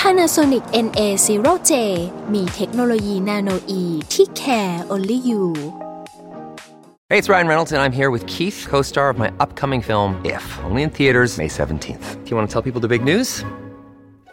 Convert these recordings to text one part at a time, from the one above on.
Panasonic NA0J มีเทคโนโลยีนาโนอีที่ care only you Hey, it's Ryan Reynolds, and I'm here with Keith, co star of my upcoming film, If, only in theaters, May 17th. Do you want to tell people the big news?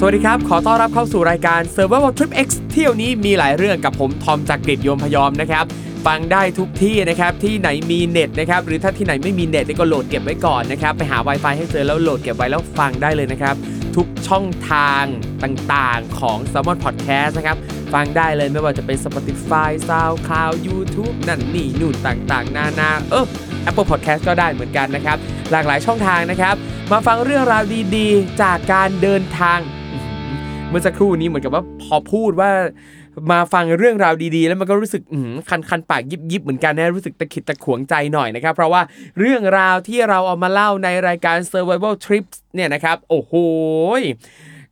สวัสดีครับ ขอต้อนรับเข้าสู่รายการ Survival Trip X เที่ยวนี้มีหลายเรื่องกับผมทอมจากกรีฑโยมพยอมนะครับ ฟังได้ทุกที่นะครับ ที่ไหนมีเน็ตนะครับ หรือถ้าที่ไหนไม่มีเน็ตก็โหลดเก็บไว้ก่อนนะครับ ไปหา Wi-Fi ให้เจอแล้วโหลดเก็บไว้แล้วฟังได้เลยนะครับ ทุกช่องทางต่างๆของ s ซ l m o n Podcast นะครับ ฟังได้เลยไม่ว่าจะเป็น Spotify SoundCloud YouTube นั่นนี่นู่นต่างๆ นานาเออ Apple Podcast ก็ได้เหมือนกันนะครับ หลากหลายช่องทางนะครับ มาฟังเรื่องราวดีๆ จากการเดินทาง เมื่อสักครู่นี้เหมือนกับว่าพอพูดว่ามาฟังเรื่องราวดีๆ แล้วมันก็รู้สึกคันคันปากยิบยิบเหมือนกันนะรู้สึกตะขิดตะขวงใจหน่อยนะครับ เพราะว่าเรื่องราวที่เราเอามาเล่าในรายการ Survival Trips เนี่ยนะครับ โอ้โห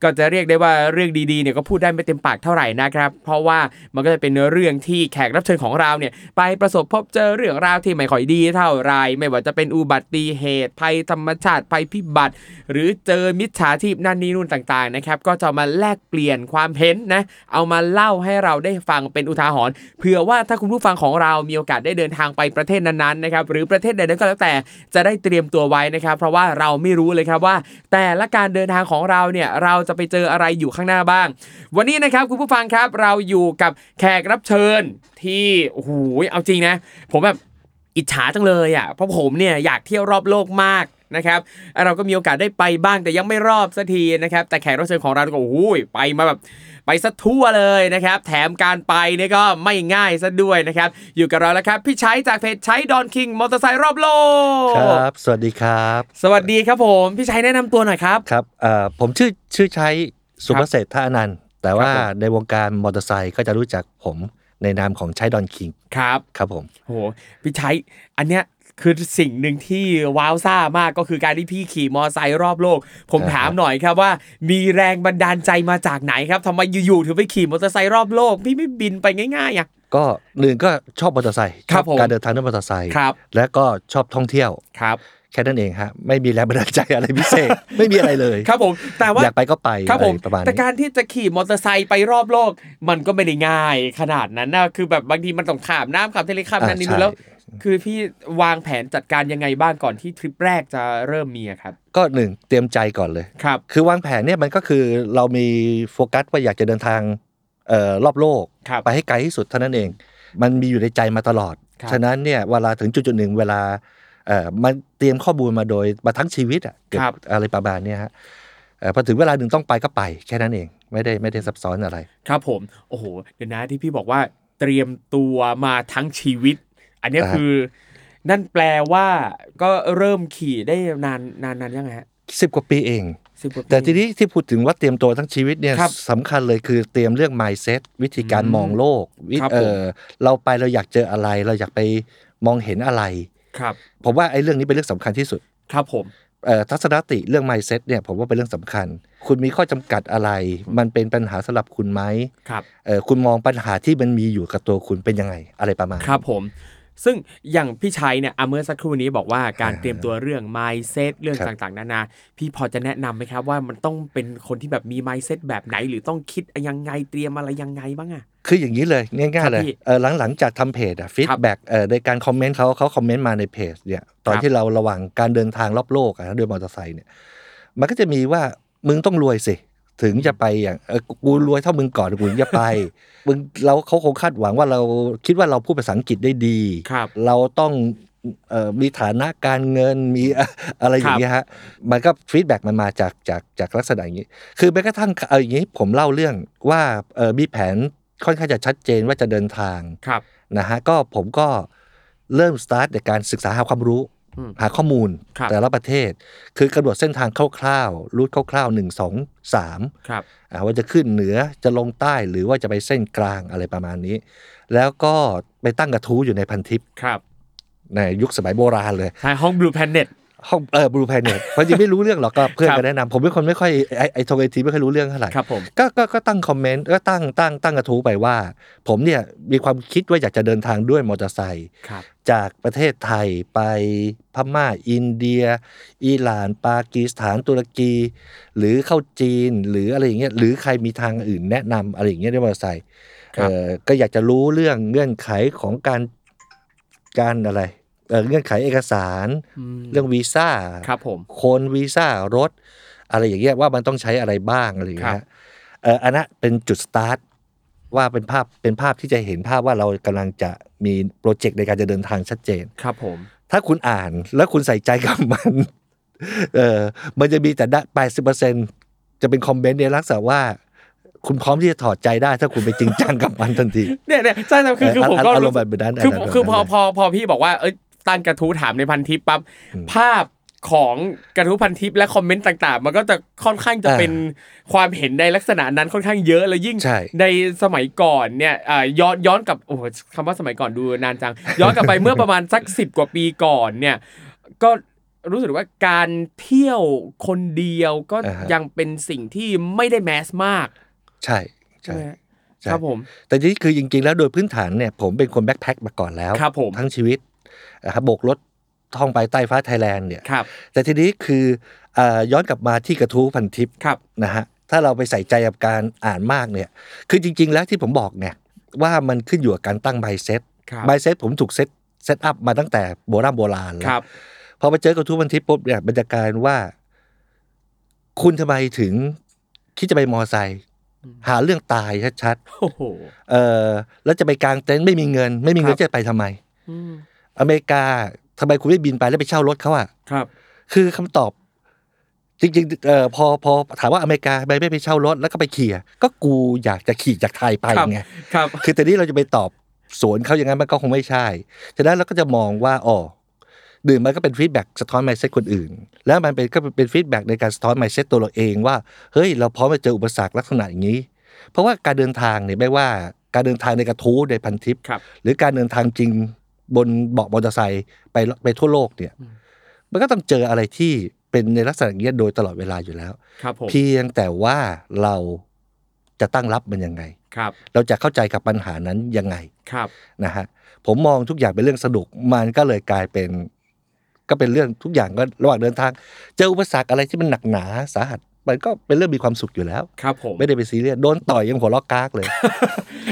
ก็จะเรียกได้ว่าเรื่องดีๆเนี่ยก็พูดได้ไม่เต็มปากเท่าไหร่นะครับ เพราะว่ามันก็จะเป็นเรื่องที่แขกรับเชิญของเราเนี่ยไปประสบพบเจอเรื่องราวที่ไม่ค่อยดีเท่าไหรไม่ว่าจะเป็นอุบัติเหตุ ภัยธรรมชาติภัยพิบัติ หรือเจอมิจฉาชีพนั่นนี่นู่นต่างๆนะครับก็จะมาแลกเปลี่ยนความเห็นนะเอามาเล่าให้เราได้ฟังเป็นอุทาหรณ์เผื่อว่าถ้าคุณผู้ฟังของเรามีโอกาสได้เดินทางไปประเทศนั้นๆนะครับหรือประเทศใดๆก็แล้วแต่จะได้เตรียมตัวไว้นะครับ เพราะว่าเราไม่รู้เลยครับว่า แต่ละการเดินทางของเราเนี่ยเราจะไปเจออะไรอยู่ข้างหน้าบ้าง วันนี้นะครับคุณผู้ฟังครับเราอยู่กับแขกรับเชิญที่โอ้โหเอาจริงนะ ผมแบบอิจฉาจังเลยอะเพราะผมเนี่ยอยากเที่ยวรอบโลกมากนะครับเราก็มีโอกาสได้ไปบ้างแต่ยังไม่รอบสักทีนะครับ แต่แขกรับเชิญของเราก็โอ้โหไปมาแบบ ไปซะทั่วเลยนะครับ แถมการไปเนี่ยก็ไม่ง่ายซะด้วยนะครับ อยู่กับเราแล้วครับ พี่ชัยจากเพจใช้ดอนคิงมอเตอร์ไซค์รอบโลกครับ สวัสดีครับ สวัสดีครับผม พี่ชัยแนะนำตัวหน่อยครับครับเอ่อผมชื่อชื่อใช้สุภเศรษฐ์ท่าอนันต์แต่ว่าครับผมในวงการมอเตอร์ไซค์ก็จะรู้จักผมในนามของใช้ดอนคิงครับครับผมโหพี่ชัยอันเนี้ย คือสิ่งหนึ่งที่ว้าวซ่ามากก็คือการที่พี่ขี่มอไซค์รอบโลก ผมอ่าฮะถามหน่อยครับว่า มีแรงบันดาลใจมาจากไหนครับทำไมอยู่ๆถึงไปขี่มอเตอร์ไซค์รอบโลก พี่ไม่บินไปง่ายๆอะก็หนึ่งก็ชอบมอเตอร์ไซค์ครับชอผมการเดินทางด้วยมอเตอร์ไซค์ครับและก็ชอบท่องเที่ยวครับ แค่นั้นเองฮะไม่มีแรงบันดาลใจอะไรพิเศษ ไม่มีอะไรเลยครับผม แต่ว่าอยากไปก็ไปครับผมอะไรประมาณแต่นี้การที่จะขี่มอเตอร์ไซค์ไปรอบโลก มันก็ไม่ได้ง่าย ขนาดนั้นนะคือแบบบางทีมันต้องข้ามน้ำข้ามทะเลข้ามนั่นนี่นู่นแล้ว คือพี่วางแผนจัดการยังไงบ้างก่อนที่ทริปแรกจะเริ่มมีอะครับ ก็หนึ่งเตรียมใจก่อนเลยครับ คือวางแผนเนี่ยมันก็คือเรามีโฟกัสว่าอยากจะเดินทางเอ่อรอบโลกครับไปให้ไกลที่สุดเท่านั้นเอง มันมีอยู่ในใจมาตลอดครับฉะนั้นเนี่ยเวลาถึงจุดจุดๆหนึ่งเวลาเอ่อ มันเตรียมข้อมูลมาโดยมาทั้งชีวิตอะเกิดครับอะไรประมาณเนี้ยฮะเอ่อพอถึงเวลาหนึ่งต้องไปก็ไป แค่นั้นเอง ไม่ได้ไม่ได้ซับซ้อนอะไร ครับผม โอ้โห เดี๋ยวนะที่พี่บอกว่า เตรียมตัวมาทั้งชีวิต อันเนี้ยอ่าฮะคือ นั่นแปลว่าก็เริ่มขี่ได้นานนานนานยังไงฮะสิบกว่าปีเองสิบกว่าปีแต่ทีนี้ที่พูดถึงว่าเตรียมตัวทั้งชีวิตเนี่ยครับสำคัญเลยคือเตรียมเรื่อง mindset วิธีการอืมมองโลกวิครับเอผมอเราไปเราอยากเจออะไร เราอยากไปมองเห็นอะไร ครับผมว่าไอ้เรื่องนี้เป็นเรื่องสำคัญที่สุด ครับผมเอ่อทัศนคติเรื่อง mindset เนี่ยผมว่าเป็นเรื่องสำคัญ คุณมีข้อจำกัดอะไร มันเป็นปัญหาสำหรับคุณไหมครับเอ่อคุณมองปัญหาที่มันมีอยู่กับตัวคุณเป็นยังไงอะไรประมาณครับผม ซึ่งอย่างพี่ชัยเนี่ยอะเมื่อสักครู่นี้บอกว่าการอ่าเตรียมตัวเรื่อง mindset เรื่องครับต่างๆ นานาพี่พอจะแนะนำไหมครับว่ามันต้องเป็นคนที่แบบมี mindset แบบไหน หรือต้องคิดยังไงเตรียมอะไรยังไงบ้างอะคืออย่างนี้เลยง่ายครัๆบเลยพี่เออหลังหลังจากทำเพจอะ feedback เออในการคอมเมนต์เขาเขาคอมเมนต์มาในเพจเนี่ยตอนครับที่เราระหว่างการเดินทางรอบโลกอะด้วยมอเตอร์ไซค์เนี่ยมันก็จะมีว่ามึงต้องรวยสิ ถึงจะไปอย่างเออกูรวยเท่ามึงก่อนกูถึงจะไปมึงเราเขาคงคาดหวังว่าเราคิดว่าเราพูดภาษาอังกฤษได้ดีครับเราต้องเอ่อมีฐานะการเงินมีอะไรอย่างเงี้ยฮะมันก็ feedback มันมาจากจากจากลักษณะอย่างนี้ คือแม้กระทั่งเอาอย่างนี้ผมเล่าเรื่องว่าเออมีแผนค่อนข้างจะชัดเจนว่าจะเดินทางครับนะฮะก็ผมก็เริ่มสตาร์ทในการศึกษาหาความรู้อืม หาข้อมูลครับแต่ละประเทศ คือกำหนดเส้นทางคร่าวๆรูทคร่าวๆหนึ่งสองสามครับอ่าว่าจะขึ้นเหนือจะลงใต้หรือว่าจะไปเส้นกลางอะไรประมาณนี้ แล้วก็ไปตั้งกระทู้อยู่ในพันทิปครับในยุคสมัยโบราณเลยใช่ห้อง Blue Planet ห้องเออ Blue Planet เพราะยังไม่รู้เรื่องหรอกก็เพื่อนครัก็บแนะนำผมเป็นคนไม่ค่อยไอไอโทรไอทีไม่ค่อยรู้เรื่องเท่าไหร่ครับผมก็ก็ก็ตั้งคอมเมนต์ก็ตั้งตั้งตั้งกระทู้ไปว่า ผมเนี่ยมีความคิดว่าอยากจะเดินทางด้วยมอเตอร์ไซค์ครับจากประเทศไทยไปพม่าอินเดีย อิหร่าน ปากีสถานตุรกี หรือเข้าจีนหรืออะไรอย่างเงี้ยหรือใครมีทางอื่นแนะนำอะไรอย่างเงี้ยด้วยมอเตอร์ไซค์ครับเออก็อยากจะรู้เรื่องเงื่อนไขของการการอะไร เออเงื่อนไขเอกสารมเรื่องวีซ่าครับผมโคนวีซ่ารถ อะไรอย่างเงี้ยว่ามันต้องใช้อะไรบ้างอะไรอย่างครัเงี้บยเอออันนั้นเป็นจุดสตาร์ทว่าเป็นภาพเป็นภาพที่จะเห็นภาพว่าเรากำลังจะมีโปรเจกต์ในการจะเดินทางชัดเจนครับผม ถ้าคุณอ่านแล้วคุณใส่ใจกับมัน เออมันจะมีแต่ได้แปดสิบเปอร์เซ็นต์จะเป็นคอมเมนต์ในลักษณะว่า คุณพร้อมที่จะถอดใจได้ ถ้าคุณไปจริงจังกับมันทันทีเนี่ยเนี่ยใช่แต่คือคือผมก็อารรู้มณ์แบบนั้นคืออารมณ์แบบนั้นคือพอเลยพอพอพี่บอกว่าเอ้ย ตั้งกระทู้ถามในพันทิปปั๊บอืมภาพของกระทู้พันทิปและคอมเมนต์ต่างๆ มันก็จะค่อนข้างจะอ่าเป็นความเห็นในลักษณะนั้นค่อนข้างเยอะแล้วยิ่งใช่ในสมัยก่อนเนี่ยอ่าย้อนย้อนกลับโอ้โหคำว่าสมัยก่อนดูนานจัง ย้อนกลับไปเมื่อประมาณสักสิบกว่าปีก่อนเนี่ยก็รู้สึกว่าการเที่ยวคนเดียวก็อ่าฮะยังเป็นสิ่งที่ไม่ได้แมสมาก ใช่ใช่ไหมฮะใช่ครับผมแต่นี่คือจริงๆแล้วโดยพื้นฐานเนี่ยผมเป็นคนแบ็คแพ็คมาก่อนแล้วครับผมทั้งชีวิต นะครับโบกรถท่องไปใต้ฟ้าไทยแลนด์เนี่ยครับแต่ทีนี้คือเอ่อย้อนกลับมาที่กระทู้พันทิปครับนะฮะถ้าเราไปใส่ใจกับการอ่านมากเนี่ย คือจริง ๆ แล้วที่ผมบอกเนี่ยว่ามันขึ้นอยู่กับการตั้งไบเซ็ตครับไบเซ็ตผมถูกเซตset up มาตั้งแต่โบราณโบราณแล้ควรับพอไปเจอกระทู้พันทิปปุ๊บเนี่ยบรรยากาศว่า คุณทำไมถึงคิดจะไปมอไซค์หาเรื่องตายชัดโอ้โหๆเออแล้วจะไปกางเต็นท์ไม่มีเงิน ไม่มีเงิครันบจะไปทำไม อืมอเมริกาทำไมคุณไม่บินไปแล้วไปเช่ารถเขาอะครับ คือคำตอบ จริงๆเอ่อพอพอถามว่าอเมริกาทำไมไม่ไปเช่ารถแล้วก็ไปขี่อะก็กูอยากจะขี่จากไทยไปครับไงครับคือแต่นี้เราจะไปตอบสวนเขาอย่างนั้นมันก็คงไม่ใช่ฉะนั้นเราก็จะมองว่าอ๋ออืมมันก็เป็น feedback สะท้อน mindset คนอื่น แล้วมันเป็นก็เป็น feedback ในการสะท้อน mindset ตัวเราเองว่าเฮ้ยเราพร้อมจะเจออุปสรรคลักษณะอย่างนี้ เพราะว่าการเดินทางเนี่ยไม่ว่าการเดินทางในกระทู้ในพันทิปครับหรือการเดินทางจริง บนเบาะมอเตอร์ไซค์ไปไปทั่วโลกเนี่ย มันก็ต้องเจออะไรที่เป็นในลักษณะอย่างนี้ยโดยตลอดเวลาอยู่แล้วครับผมเพียงแต่ว่าเราจะตั้งรับมันยังไงครับ เราจะเข้าใจกับปัญหานั้นยังไงครับนะฮะผมมองทุกอย่างเป็นเรื่องสนุกมันก็เลยกลายเป็น ก็เป็นเรื่องทุกอย่างก็ระหว่างเดินทาง เจออุปสรรคอะไรที่มันหนักหนาสาหัส มันก็เป็นเรื่องมีความสุขอยู่แล้ว ครับผมไม่ได้ไปซีเรียสโดนต่อยยังหัวเราะกากเลย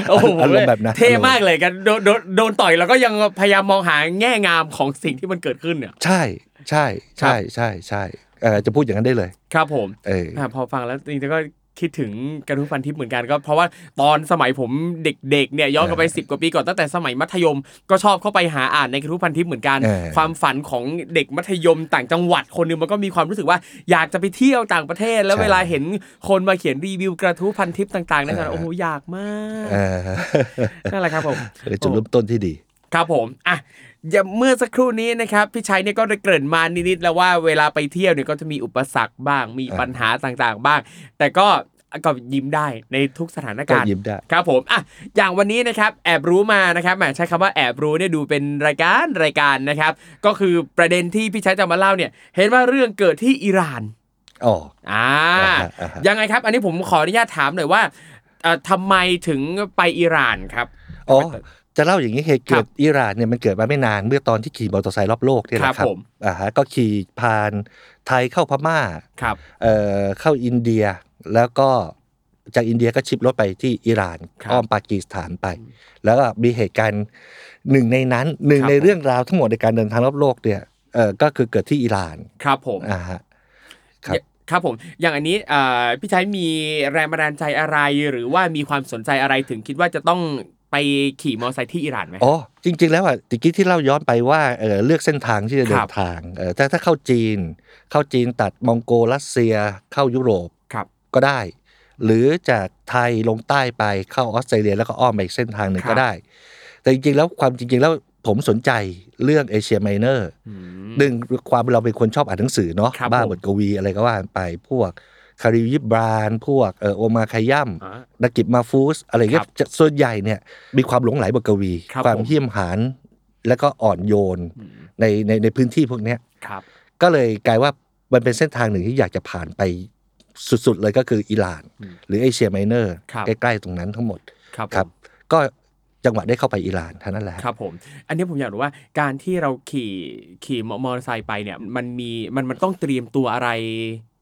โอ้โหอารมณ์แบบนั้นเท่มากเลยกันโดนโดนโดนต่อยแล้วก็ยังพยายามมองหาแง่งามของสิ่งที่มันเกิดขึ้นเนี่ย ใช่ใช่ใช่ใช่ใช่เออจะพูดอย่างนั้นได้เลย ครับผมเอออ่าพอฟังแล้วจริงๆก็ คิดถึงกระทู้ฟันทิปเหมือนกันก็เพราะว่าตอนสมัยผมเด็กๆเนี่ยย้อนกลับไปสิบกว่าปีก่อนตั้งแต่สมัยมัธยม ก็ชอบเข้าไปหาอ่านในกระทู้พันทิปเหมือนกันเออความฝันของเด็กมัธยมต่างจังหวัดคนหนึงมันก็มีความรู้สึกว่าอยากจะไปเที่ยวต่างประเทศ แล้วใช่เวลาเห็นคนมาเขียนรีวิวกระทู้พันทิปต่างๆนั่นเออโอ้โหอยากมากเออนั่นแหละครับผมเป็นจุดเริ่มต้นที่ดี ครับผมอะอย่าเมื่อสักครู่นี้นะครับพี่ชัยเนี่ยก็ได้เกริ่นมานิดๆแล้วว่าเวลาไปเที่ยวเนี่ยก็จะมีอุปสรรคบ้าง มีอ่าปัญหาต่างๆบ้าง แต่ก็ก็ยิ้มได้ในทุกสถานก็การณ์ยิ้มได้ ครับผมอะอย่างวันนี้นะครับแอบรู้มานะครับแหมใช้คำว่าแอบรู้เนี่ยดูเป็นรายการรายการนะครับ ก็คือประเด็นที่พี่ชัยจะมาเล่าเนี่ย เห็นว่าเรื่องเกิดที่อิหร่านอ๋ออ่าอ่าฮะอ่าฮะยังไงครับ อันนี้ผมขออนุญาตถามหน่อยว่าเอ่อทำไมถึงไปอิหร่านครับ อ๋อ จะเล่าอย่างนี้เหตุเกิครัดบอิหร่านเนี่ยมันเกิดมาไม่นานเมื่อตอนที่ขี่มอเตอร์ไซค์รอบโลกเนี่ยแหละคครัรับบผมอ่าฮะก็ขี่ผ่านไทยเข้าพม่าครับเอ่อเข้าอินเดียแล้วก็จากอินเดียก็ชิปรถไปที่อิหร่านครับอ้อมปากีสถานไป แล้วก็มีเหตุการณ์หนึ่งในนั้นหนึ่งครับในเรื่องราวทั้งหมดในการเดินทางรอบโลกเนี่ยเออก็คือเกิดที่อิหร่านครับผมอ่าฮะครับครับผมอย่างอันนี้อ่าพี่ชัยมีแรงบันดาลใจอะไรหรือว่ามีความสนใจอะไรถึงคิดว่าจะต้อง ไปขี่มอเตอร์ไซค์ที่อิหร่านไหมอ๋อจริง ๆ แล้วอะตะกี้ที่เล่าย้อนไปว่าเออเลือกเส้นทางที่จะเดิครันบทางเออถ้าถ้าเข้าจีน เข้าจีนตัดมองโกรัสเซียเข้ายุโรปครับก็ได้ หรือจากไทยลงใต้ไปเข้าออสเตรเลียแล้วก็อ้อมไปอีกเส้นทางหนึ่งครับก็ได้ แต่จริง ๆ แล้วความจริง ๆ แล้วผมสนใจเรื่องเอเชียไมเนอร์อืมหนึ่งความเราเป็นคนชอบอ่านหนังสือเนาะครับบ้าผมบทกวีอะไรก็ว่าไปพวก คาลิล ยิบรานพวกเออโอมาร์ คัยยัมอ่านากิบมาห์ฟูซอะไรเงี้ครัยบจะส่วนใหญ่เนี่ยมีความหลงใหลบทกวีครับความผมเหี้ยมหาญแล้วก็อ่อนโยนในในในพื้นที่พวกเนี้ยครับ ก็เลยกลายว่ามันเป็นเส้นทางหนึ่งที่อยากจะผ่านไปสุดๆเลยก็คืออิหร่าน หรือเอเชียไมเนอร์ครับใกล้ๆตรงนั้นทั้งหมดครับครับผมก็จังหวะได้เข้าไปอิหร่านเท่านั้นแหละครับผม อันนี้ผมอยากรู้ว่าการที่เราขี่ขี่มอเตอร์ไซค์ไปเนี่ยมันมีมันมันต้องเตรียมตัวอะไร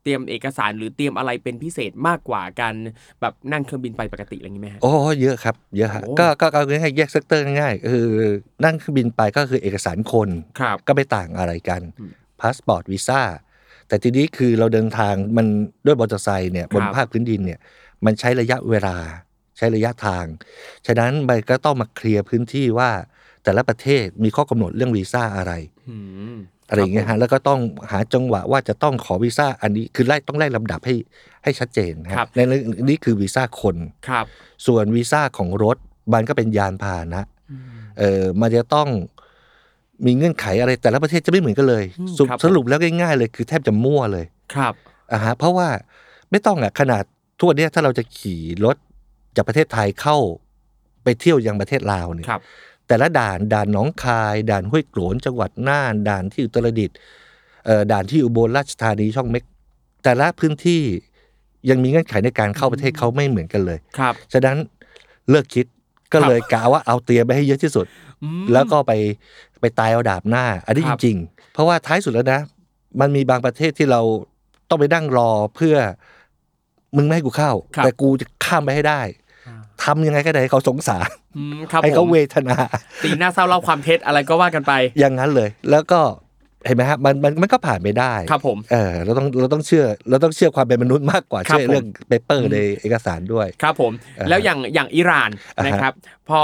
เตรียมเอกสารหรือเตรียมอะไรเป็นพิเศษมากกว่าการแบบนั่งเครื่องบินไปปกติอะไรอย่างนี้ไหมฮะโอ้เยอะครับเยอะฮะโอ้ก็ก็เอาง่ายๆแยก sector ง่ายๆคือนั่งเครื่องบินไปก็คือเอกสารคนครับก็ไม่ต่างอะไรกันอืมพาสปอร์ตวีซ่าแต่ทีนี้คือเราเดินทางมันด้วยมอเตอร์ไซค์เนี่ยครับบนภาคพื้นดินเนี่ยมันใช้ระยะเวลาใช้ระยะทาง ฉะนั้นมันก็ต้องมาเคลียร์พื้นที่ว่าแต่ละประเทศมีข้อกำหนดเรื่องวีซ่าอะไรอืมอะไรอย่างเงี้ยฮะแล้วก็ต้องหาจังหวะว่าจะต้องขอวีซ่าอันนี้คือไล่ต้องไล่ลำดับให้ให้ชัดเจนฮะในเรื่องนี้คือวีซ่าคนครับ ส่วนวีซ่าของรถมันก็เป็นยานพาหนะเออมันจะต้องมีเงื่อนไขอะไรแต่ละประเทศจะไม่เหมือนกันเลยอืมสรุปครับผมสรุปแล้วง่ายๆเลย คือแทบจะมั่วเลยครับอะฮะเพราะว่าไม่ต้องอะขนาดทั่วเนี้ยถ้าเราจะขี่รถจากประเทศไทยเข้าไปเที่ยวยังประเทศลาวเนี่ยครับ แต่ละด่านด่านหนองคาย ด่านห้วยโกลนจังหวัดน่าน ด่านที่อุตรดิตถ์เอ่อด่านที่อุบลราชธานีช่องเม็ก แต่ละพื้นที่ยังมีเงื่อนไขในการเข้าประเทศเขาไม่เหมือนกันเลยครับฉะนั้นเลิกคิดก็ครับเลยกะว่าเอาเตรียมไปให้เยอะที่สุดอืมแล้วก็ไปไปตายเอาดาบหน้า อันนี้คจรับริง ๆ เพราะว่าท้ายสุดแล้วนะ มันมีบางประเทศที่เราต้องไปนั่งรอเพื่อมึงไม่ให้กูเข้าครับแต่กูจะข้ามไปให้ได้ ทำยังไงก็ได้ให้เขาสงสารอืมครับให้ผเขามเวทนาตีหน้าเศร้าเล่าความเท็จอะไรก็ว่ากันไป อย่างนั้นเลย แล้วก็เห็นไหมฮะมันมันมันก็ผ่านไปได้ครับผมเออเราต้องเราต้องเชื่อเราต้องเชื่อความเป็นมนุษย์มากกว่าครับเชื่อเรื่องเปเปอร์ในเอกสารด้วยครับผมอ่าฮะแล้วอย่างอย่างอิหร่านอ่าฮะนะครับพอ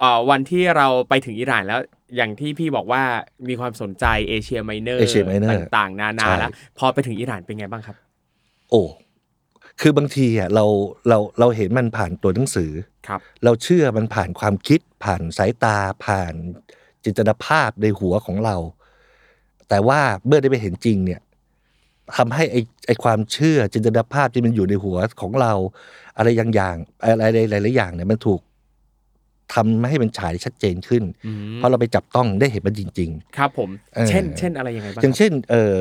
เอ่อวันที่เราไปถึงอิหร่านแล้วอย่างที่พี่บอกว่ามีความสนใจเอเชียไมเนอร์ Asia Minor ต่างๆ นานาใช่แล้วพอไปถึงอิหร่านเป็นไงบ้างครับ โอ้ คือบางทีอะเราเราเราเห็นมันผ่านตัวหนังสือครับ เราเชื่อมันผ่านความคิด ผ่านสายตา ผ่านจินตนาภาพในหัวของเรา แต่ว่าเมื่อได้ไปเห็นจริงเนี่ยทำให้ไอไอความเชื่อจินตนาภาพที่มันอยู่ในหัวของเรา อะไรอย่างอย่างอะไรหลายๆอย่างเนี่ยมันถูกทำให้มันฉายชัดเจนขึ้นอืมเพราะเราไปจับต้องได้เห็นมันจริงครับผมเออเช่น เช่นอะไรยังไงบ้างๆอย่างเช่น เออ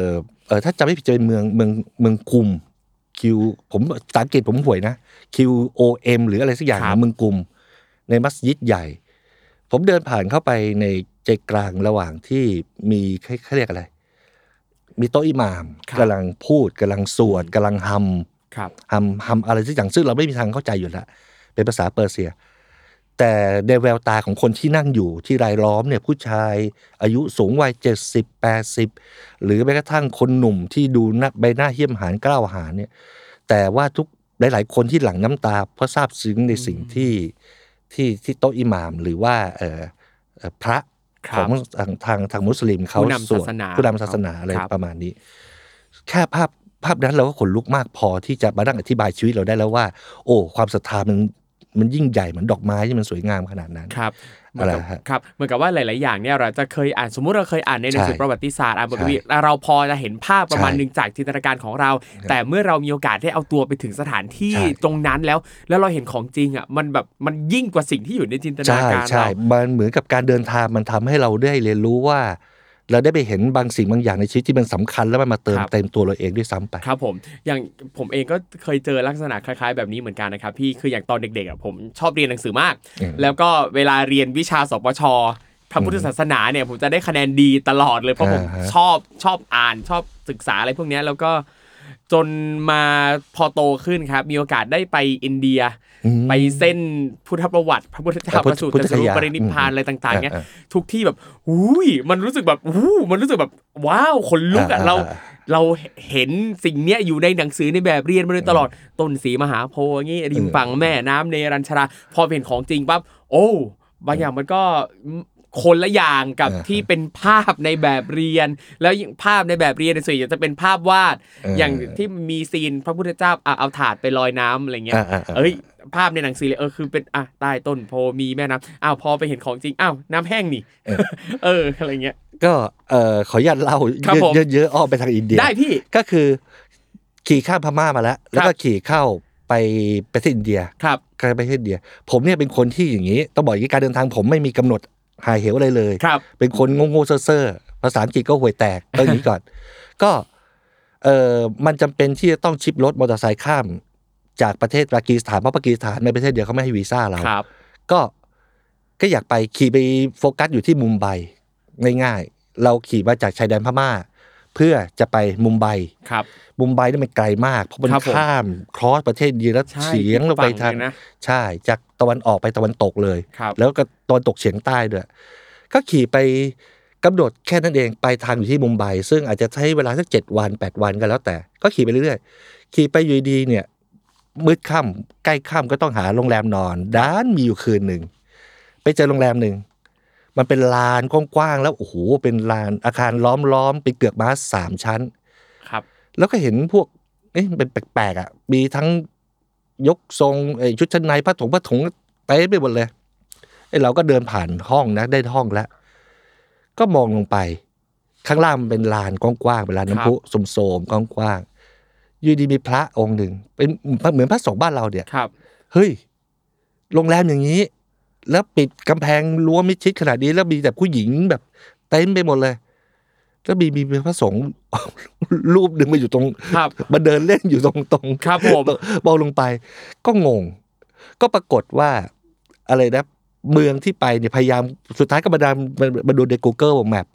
เออถ้าจำไม่ผิดจะเป็นเมืองเมืองเมืองกุม คิวผมภาษาอังกฤษผมห่วยนะ Q O M หรืออะไรสักอย่างนะเมืองกุมในมัสยิดใหญ่ ผมเดินผ่านเข้าไปในใจกลางระหว่างที่มีเขาเรียกอะไร มีโต๊ะอิหม่ามกำลังพูดกำลังสวดกำลังฮัมครับฮัมฮัมอะไรสักอย่างซึ่งเราไม่มีทางเข้าใจอยู่แล้วเป็นภาษาเปอร์เซีย แต่ในแววตาของคนที่นั่งอยู่ที่รายล้อมเนี่ยผู้ชายอายุสูงวัยเจ็ดสิบแปดสิบหรือแม้กระทั่งคนหนุ่มที่ดูหน้าใบหน้าเหี้ยมหานกล้าวหาญเนี่ยแต่ว่าทุกหลาย ๆ คนที่หลั่งน้ำตา เพราะซาบซึ้งในสิ่งที่ที่ที่โต๊ะอิหม่ามหรือว่าเอ่อเอ่อพระคขรัอบงทางทางทางมุสลิมเขาผู้นำสวดศาสนาผู้นำศาสนาอะไรครับประมาณนี้ แค่ภาพภาพนั้นเราก็ขนลุกมากพอที่จะมานั่งอธิบายชีวิตเราได้แล้วว่า โอ้ ความศรัทธามัน มันยิ่งใหญ่เหมือนดอกไม้ที่มันสวยงามขนาดนั้นครับเหมือนกับอะไรฮะครับเหมือนกับว่าหลาย ๆ อย่างเนี่ยเราจะเคยอ่านสมมุติเราเคยอ่านในหนังสือใช่ประวัติศาสตร์อ่านบทใช่วิเราพอจะเห็นภาพประมาณใช่หนึ่งจากจินตนาการของเรา แต่เมื่อเรามีโอกาสได้เอาตัวไปถึงสถานที่ใช่ตรงนั้นแล้ว แล้วเราเห็นของจริงอะมันแบบมันยิ่งกว่าสิ่งที่อยู่ในจินตนาใช่การใช่เรามันเหมือนกับการเดินทางมันทำให้เราได้เรียนรู้ว่า เราได้ไปเห็นบางสิ่งบางอย่างในชีวิตที่มันสำคัญแล้วมันมาเติมครับเต็มตัวเราเองด้วยซ้ำไปครับผมอย่างผมเองก็เคยเจอลักษณะคล้าย ๆ แบบนี้เหมือนกันนะครับพี่คืออย่างตอนเด็กๆอะผมชอบเรียนหนังสือมากอืมแล้วก็เวลาเรียนวิชาสปชพระพุทธศาสนาเนี่ยผมจะได้คะแนนดีตลอดเลยเพราะผมอ่าฮะชอบชอบอ่านชอบศึกษาอะไรพวกเนี้ยแล้วก็ จนมาพอโตขึ้นครับ มีโอกาสได้ไปอินเดียอืมไปเส้นพุทธประวัติ พระพุทธเจ้าอ่าพุปทธระสูติพุทธตรัสรู้คยาปรินิพพานอืมอะไรต่าง ๆเนี้ยอ่าทุกที่แบบอุ้ยมันรู้สึกแบบอู้มันรู้สึกแบบว้าวขนลุกอะอ่าเราอ่าเราเห็นสิ่งเนี้ยอยู่ในหนังสือในแบบเรียนมาโดยตลอดต้นสีมหาโพธิ์อย่างงี้ริมฝั่งแม่น้ำเนรัญชรา พอเห็นของจริงปั๊บโอ้บางอย่างมันก็ คนละอย่างกับอ่าฮะที่เป็นภาพในแบบเรียน แล้วยิ่งภาพในแบบเรียนเนี่ยส่วนใหญ่จะเป็นภาพวาดเออออย่างที่มีซีนพระพุทธเจ้าอะเอาถาดไปลอยน้ำอะไรเงี้ยอ่าอ่าอ่าเอ้ยภาพในหนังสือเลยเออคือเป็นอะใต้ต้นโพมีแม่น้ำอ้าวพอไปเห็นของจริงอ้าวน้ำแห้งนี่เอออะไรเงี้ย ก็เอ่อขออนุญาตเล่าครับผมเยอะๆเยอะๆอ้อมไปทางอินเดียได้พี่ก็คือ ขี่ข้ามพม่ามาแล้ว แล้วก็ขี่เข้าไปประเทศอินเดียครับการไปประเทศอินเดีย ผมเนี่ยเป็นคนที่อย่างนี้ ต้องบอกอย่างนี้การเดินทางผมไม่มีกำหนด หายเหวอะไรเลยครับเป็นคนโง่ๆเซ่อๆภาษาอังกฤษก็ห่วยแตกเอาอย่างนี้ก่อน ก็เออมันจำเป็นที่จะต้องชิปรถมอเตอร์ไซค์ข้าม จากประเทศปากีสถานเพราะปากีสถานในประเทศเดียวเขาไม่ให้วีซ่าเราครับก็ก็อยากไปขี่ไปโฟกัสอยู่ที่มุมไบง่ายๆเราขี่มาจากชายแดนพม่า เพื่อจะไปมุมไบครับ มุมไบนี่มันไกลมาก เพราะมันครับผมข้ามครอสประเทศอินเดียแล้วใช่เฉียงลงไปฝั่งทางเลยนะใช่จาก ตะวันออกไปตะวันตกเลยครับแล้วก็ตะวันตกเฉียงใต้ด้วย ก็ขี่ไปกำหนดแค่นั้นเองไปทางอยู่ที่มุมไบซึ่งอาจจะใช้เวลาสักเจ็ดวันแปดวันกันแล้วแต่ ก็ขี่ไปเรื่อยๆ ขี่ไปอยู่ดีๆเนี่ยมืดค่ำใกล้ค่ำก็ต้องหาโรงแรมนอนด้านมีอยู่คืนหนึ่งไปเจอโรงแรมหนึ่งมันเป็นลานกว้างๆแล้วโอ้โหเป็นลานอาคารล้อมๆเป็นเกือกม้าสามชั้น ครับ แล้วก็เห็นพวกเอ๊ะมันเป็นแปลกๆอะมีทั้ง ยกทรงไอ้ชุดชั้นในผ้าถุงผ้าถุงไปไปหมดเลยไอ้เราก็เดินผ่านห้องนะได้ห้องแล้ว ก็มองลงไป ข้างล่างมันเป็นลานกว้างๆเป็นลานน้ำพุโสมๆกว้างๆอยูดีมีพระองค์หนึ่งเป็นเหมือนพระสงฆ์บ้านเราเนี่ยครับเฮ้ยโรงแรมอย่างนี้ แล้วปิดกำแพงรั้วมิดชิดขนาดนี้แล้วมีแต่ผู้หญิงแบบเต็มไปหมดเลย แล้วมีมีพระสงฆ์รูปหนึ่งมาอยู่ตรงครับมาเดินเล่นอยู่ตรงตรงครับผมตรงมองลงไป ก็งง ก็ปรากฏว่าอะไรนะเมืองที่ไปเนี่ยพยายามสุดท้ายก็มาดามมามาดูใน Google Map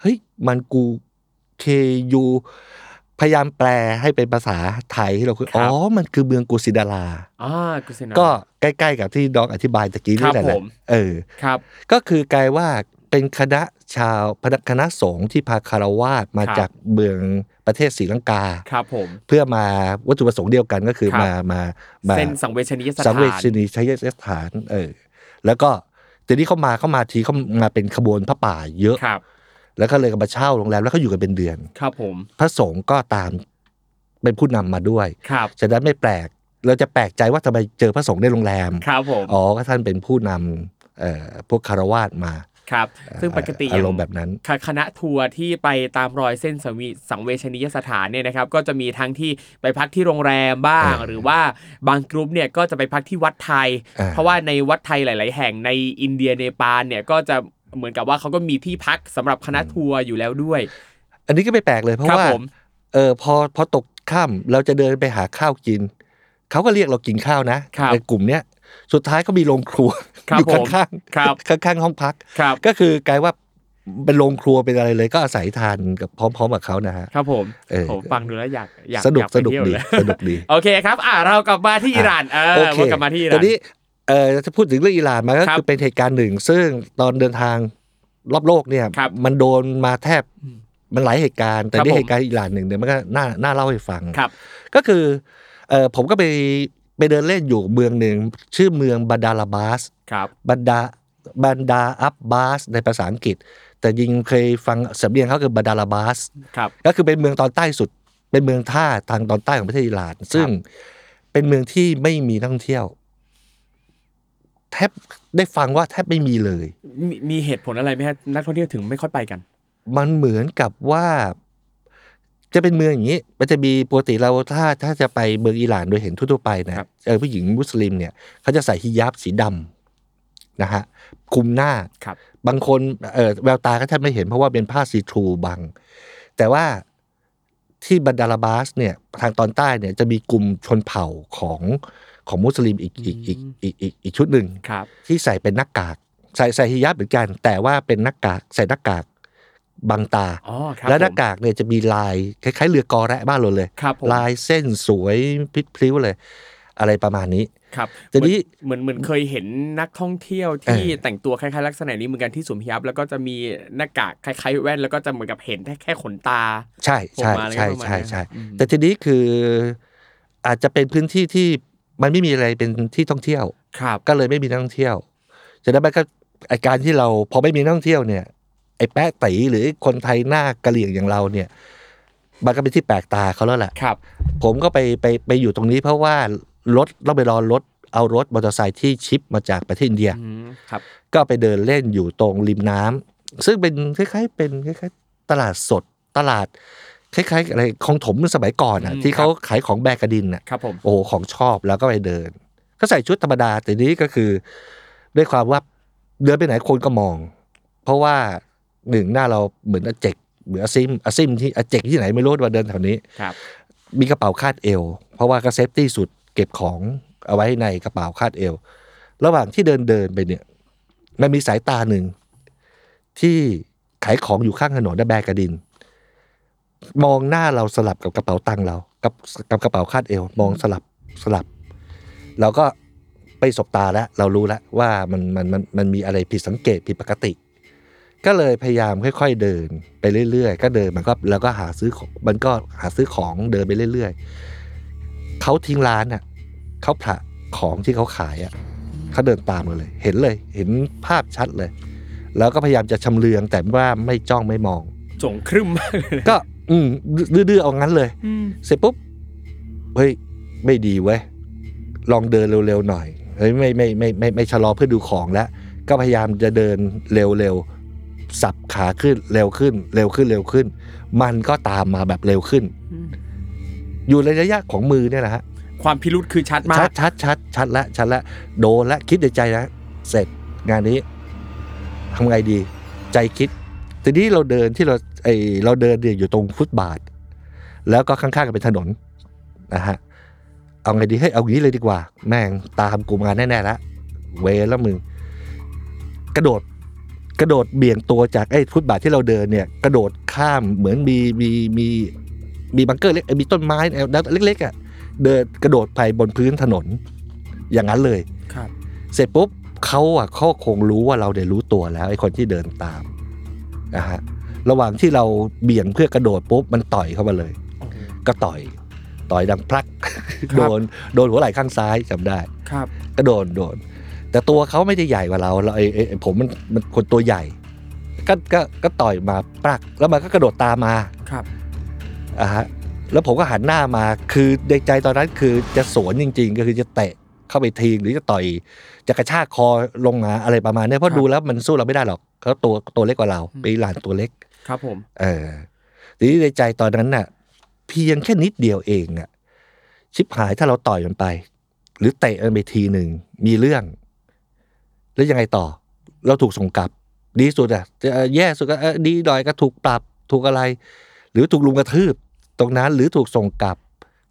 เฮ้ยมันกูเคยูพยายามแปลให้เป็นภาษาไทยให้เราคือครัอ๋บอมันคือเมืองกุสิดาราอ่ากุศลก็ใกล้ ๆ กับที่ดอกอธิบายตะกี้นี่แหละครับผมเออครับ ก็คือกลายว่า เป็นคณะชาวคณะสงฆ์ที่พาคารวาสมาครับจากเมืองประเทศศรีลังกาครับผมเพื่อมาวัตถุประสงค์เดียวกันก็คือครับมามามาเส้นสังเวชนียสถานสังเวชนีชัยสถานเออแล้วก็ทีนี้เขามาเขามาทีเขามาเป็นขบวนพระป่าเยอะครับ แล้วก็เลยมาเช่าโรงแรมแล้วเขาอยู่กันเป็นเดือนครับผมพระสงฆ์ก็ตามเป็นผู้นำมาด้วยครับฉะนั้นไม่แปลก เราจะแปลกใจว่าทำไมเจอพระสงฆ์ในโรงแรมครับผมอ๋อก็ท่านเป็นผู้นำเอ่อพวกคารวาสมา ครับ ซึ่งปกติอารมณ์แบบนั้นคคณะทัวร์ที่ไปตามรอยเส้นสังวิสังเวชนียสถานเนี่ยนะครับ ก็จะมีทั้งที่ไปพักที่โรงแรมบ้างเออหรือว่าบางกลุ่มเนี่ยก็จะไปพักที่วัดไทยอ่าเพราะว่าในวัดไทยหลาย ๆ แห่งในอินเดียเนปาลเนี่ยก็จะเหมือนกับว่าเขาก็มีที่พักสำหรับคณะทัวร์อยู่แล้วด้วย อันนี้ก็ไม่แปลกเลยเพราะครับว่าผมเออพอพอตกค่ำเราจะเดินไปหาข้าวกินเขาก็เรียกเรากินข้าวนะครับในกลุ่มเนี้ยสุดท้ายก็มีโรงครัวครับ อยู่ผมข้างครับๆข้างๆห้องพักครับก็คือกลายว่าเป็นโรงครัวเป็นอะไรเลยก็อาศัยทานกับพร้อมๆกับเขานะฮะครับผมเออผมฟังดูแล้วอยากอยากสนุกอยาไปสนุกเที่ยวดีเลยสนุกดีโอเคครับ อ่าเรากลับมาที่อิหร่านเออโอเควนกลับมาที่อิหตร่าอนนนี้เออจะพูดถึงเรื่องอิหร่านมาก็ครับคือเป็นเหตุการณ์หนึ่ง ซึ่งตอนเดินทางรอบโลกเนี่ยครับมันโดนมาแทบมันหลายเหตุการณ์ แต่ครับนี่ผมเหตุการณ์อิหร่านหนึ่งเนี่ยมันก็น่าน่าเล่าให้ฟังครับก็คือเออผมก็ไป ไปเดินเล่นอยู่เมืองหนึ่งชื่อเมืองบันดาลาบาสครับบันดาบันดาอับบาสในภาษาอังกฤษ แต่ยิงเคยฟังสำเนียงเขาคือบันดาลาบาสครับก็คือเป็นเมืองตอนใต้สุด เป็นเมืองท่าทางตอนใต้ของประเทศอิหร่าน ซึ่งเป็นเมืองที่ไม่มีนักท่องเที่ยวแทบได้ฟังว่าแทบไม่มีเลย มีมีเหตุผลอะไรไหมฮะนักท่องเที่ยวถึงไม่ค่อยไปกัน มันเหมือนกับว่า จะเป็นเมืองอย่างนี้ มันจะมีปกติเราถ้าถ้าจะไปเมืองอิหร่านโดยเห็นทั่วๆไปนะครับเจอผู้หญิงมุสลิมเนี่ยเขาจะใส่ฮิญาบสีดำนะฮะคลุมหน้าครับ บางคนเออแววตาก็แทบไม่เห็นเพราะว่าเป็นผ้าซีทรูบัง แต่ว่าที่บันดาลาบาสเนี่ยทางตอนใต้เนี่ยจะมีกลุ่มชนเผ่าของของมุสลิมอีกอีกอีกอีกอีกอีกชุดหนึ่งครับที่ใส่เป็นหน้ากาก ใส่ใส่ฮิญาบเหมือนกัน แต่ว่าเป็นหน้ากากใส่หน้ากาก บังตาอ๋อครับและหน้าผมกากเนี่ยจะมีลายคล้ายๆเรือกอแระบ้านเราเลยครับผมลายเส้นสวยพริ้วๆเลย อะไรประมาณนี้ครับทีนี้เหมือนเหมือนเคยเห็นนักท่องเที่ยวที่เออแต่งตัวคล้ายๆลักษณะนี้เหมือนกันที่สวมฮิญาบแล้วก็จะมีหน้ากากคล้ายๆแว่นแล้วก็จะเหมือนกับเห็นแค่แค่ขนตา ใช่ใช่ผมมาเลยใช่ประมาณใช่นั้นใช่อืมแต่ทีนี้คืออาจจะเป็นพื้นที่ที่มันไม่มีอะไรเป็นที่ท่องเที่ยวครับ ก็เลยไม่มีนักท่องเที่ยวฉะนั้นมันก็ไอการที่เราพอไม่มีนักท่องเที่ยวเนี่ยไอแป๊ะตีหรือคนไทยหน้ากะเหลี่ยงอย่างเราเนี่ยมันก็เป็นที่แปลกตาเขาแล้วแหละครับ ผมก็ไปไปไปอยู่ตรงนี้เพราะว่ารถต้องไปรอรถเอารถมอเตอร์ไซค์ที่ชิปมาจากประเทศอินเดียอืมครับ ก็ไปเดินเล่นอยู่ตรงริมน้ำซึ่งเป็นคล้ายๆ เป็นคล้ายๆ ตลาดสดตลาดคล้ายๆอะไรของถมสมัยก่อนอะอืมที่เขาขายของแบกกระดินอะครับผมโอ้โหของชอบแล้วก็ไปเดิน ก็ใส่ชุดธรรมดาแต่นี้ก็คือ ด้วยความว่าเดินไปไหนคนก็มอง เพราะว่า หนึ่งหน้าเราเหมือนอาเจกเหมือนอาซิ้มอาซิ้มที่อาเจกที่ไหนไม่รู้ว่าเดินแถวนี้ครับมีกระเป๋าคาดเอว เพราะว่าก็ safety สุดเก็บของเอาไว้ในกระเป๋าคาดเอว ระหว่างที่เดินเดินไปเนี่ย มันมีสายตาหนึ่งที่ขายของอยู่ข้างถนนนะแบกกระดิน มองหน้าเราสลับกับกระเป๋าตังค์เรา กับกับกระเป๋าคาดเอว มองสลับสลับ เราก็ไปสบตาแล้ว เรารู้แล้วว่ามันมันมันมันมีอะไรผิดสังเกตผิดปกติ ก็เลยพยายามค่อยๆเดินไปเรื่อยๆ ก็เดินมันก็แล้วก็หาซื้อของมันก็หาซื้อของเดินไปเรื่อยๆเขาทิ้งร้านอะเขาผละของที่เขาขายอะเขาเดินตามเราเลย เห็นเลย เห็นภาพชัดเลย แล้วก็พยายามจะชำเลืองแต่ว่าไม่จ้องไม่มองจงครึ่มมากเลยก็อืมดื้อๆเอางั้นเลยอืมเสร็จปุ๊บเฮ้ยไม่ดีเว้ยลองเดินเร็วๆหน่อยเฮ้ยไม่ไม่ไม่ไม่ไม่ชะลอเพื่อดูของแล้วก็พยายามจะเดินเร็วๆ สับขาขึ้นเร็วขึ้น เร็วขึ้นเร็วขึ้น มันก็ตามมาแบบเร็วขึ้นอืมอยู่ในระยะของมือเนี่ยแหละฮะความพิรุษคือชัดมาชักดชัดชัดชัดละชัดละโดนละคิดในใจแล้วเสร็จงานนี้ทำไงดี ใจคิดทีนี้เราเดินที่เราไอเราเดินเนี่ยอยู่ตรงฟุตบาท แล้วก็ข้างๆกันเป็นถนนนะฮะเอาไงดีให้ยเอางี้เลยดีกว่า แม่งตามกูมาแน่ๆละเวรแล้วมึงกระโดด กระโดดเบี่ยงตัวจากไอ้ฟุตบาทที่เราเดินเนี่ยกระโดดข้ามเหมือนมีมีมีมีบังเกอร์เล็กเอ้ยมีต้นไม้แนวเล็กๆอะเดินกระโดดไปบนพื้นถนน อย่างนั้นเลยครับ เสร็จปุ๊บเขาอะเขาคงรู้ว่าเราเดี๋ยวรู้ตัวแล้วไอ้คนที่เดินตามนะฮะระหว่างที่เราเบี่ยงเพื่อกระโดดปุ๊บมันต่อยเข้ามาเลย ก็ต่อยต่อยดังพลักโดนโดนหัวไหล่ข้างซ้ายจำได้ครับก็โดนโดน แต่ตัวเขาไม่ได้ใหญ่กว่าเราเราไอ้ไอ้ไอ้ผมมันมันคนตัวใหญ่ ก็ก็ก็ต่อยมาปลักแล้วมันก็กระโดดตามมาครับ อะฮะแล้วผมก็หันหน้ามาคือในใจตอนนั้นคือจะสวนจริง ๆ ก็คือจะเตะเข้าไปทีหรือจะต่อยจะกระชากคอลงมาอะไรประมาณเนี้ยเพครัราะบดูแล้วมันสู้เราไม่ได้หรอกเขาตัวตัวเล็กกว่าเราปีหลานตัวเล็ก ครับผม เออทีนี้ในใจตอนนั้นน่ะ เพียงแค่นิดเดียวเองอะชิบหายถ้าเราต่อยมันไป หรือเตะมันไปทีหนึ่งมีเรื่อง แล้วยังไงต่อ เราถูกส่งกลับ ดีสุดอะจะแย่สุดก็เออดีหน่อยก็ถูกปรับถูกอะไร หรือถูกลุงกระทืบ ตรงนั้นหรือถูกส่งกลับ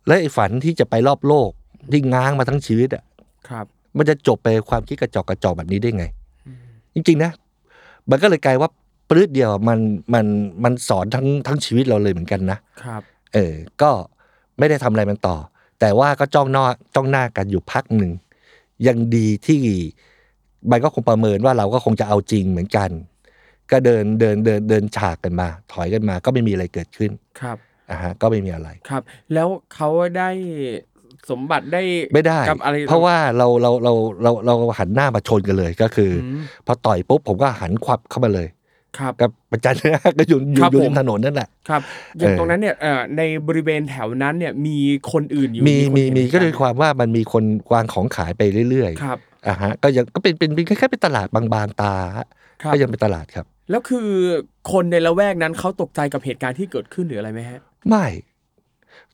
และไอ้ฝันที่จะไปรอบโลกที่ง้างมาทั้งชีวิตอะครับ มันจะจบไปความคิดกระจอกกระจอกแบบนี้ได้ไง จริงๆนะ มันก็เลยกลายว่าปลื้ดเดียวมันมันมันสอนทั้งทั้งชีวิตเราเลยเหมือนกันนะครับ เออ ก็ไม่ได้ทำอะไรมันต่อ แต่ว่าก็จ้องหน้าจ้องหน้ากันอยู่พักหนึ่งยังดีที่ มันก็คงประเมินว่าเราก็คงจะเอาจริงเหมือนกัน ก็เดินเดินเดินเดินฉากกันมา ถอยกันมา ก็ไม่มีอะไรเกิดขึ้นครับอะฮะก็ไม่มีอะไรครับ แล้วเขาได้สมบัติได้ไม่ได้ กับอะไรเพราะว่าเราเราเราเราเราหันหน้ามาชนกันเลยก็คืออืมพอต่อยปุ๊บผมก็หันควับเข้ามาเลยครับกับประจันหน้าก็อยู่อยู่ครับอยู่ผมริมถนนนั่นแหละครับอย่างเออตรงนั้นเนี่ยเอ่อในบริเวณแถวนั้นเนี่ยมีคนอื่นอยู่มีคนมีเห็นมีเหก็นโดยความว่ามันมีคนวางของขายไปเรื่อยครับๆ อ่าฮะก็ยังก็เป็นเป็นเป็นแค่เป็นตลาดบางๆตาฮะครับก็ยังเป็นตลาดครับ แล้วคือคนในละแวกนั้นเขาตกใจกับเหตุการณ์ที่เกิดขึ้นหรืออะไรไหมฮะ ไม่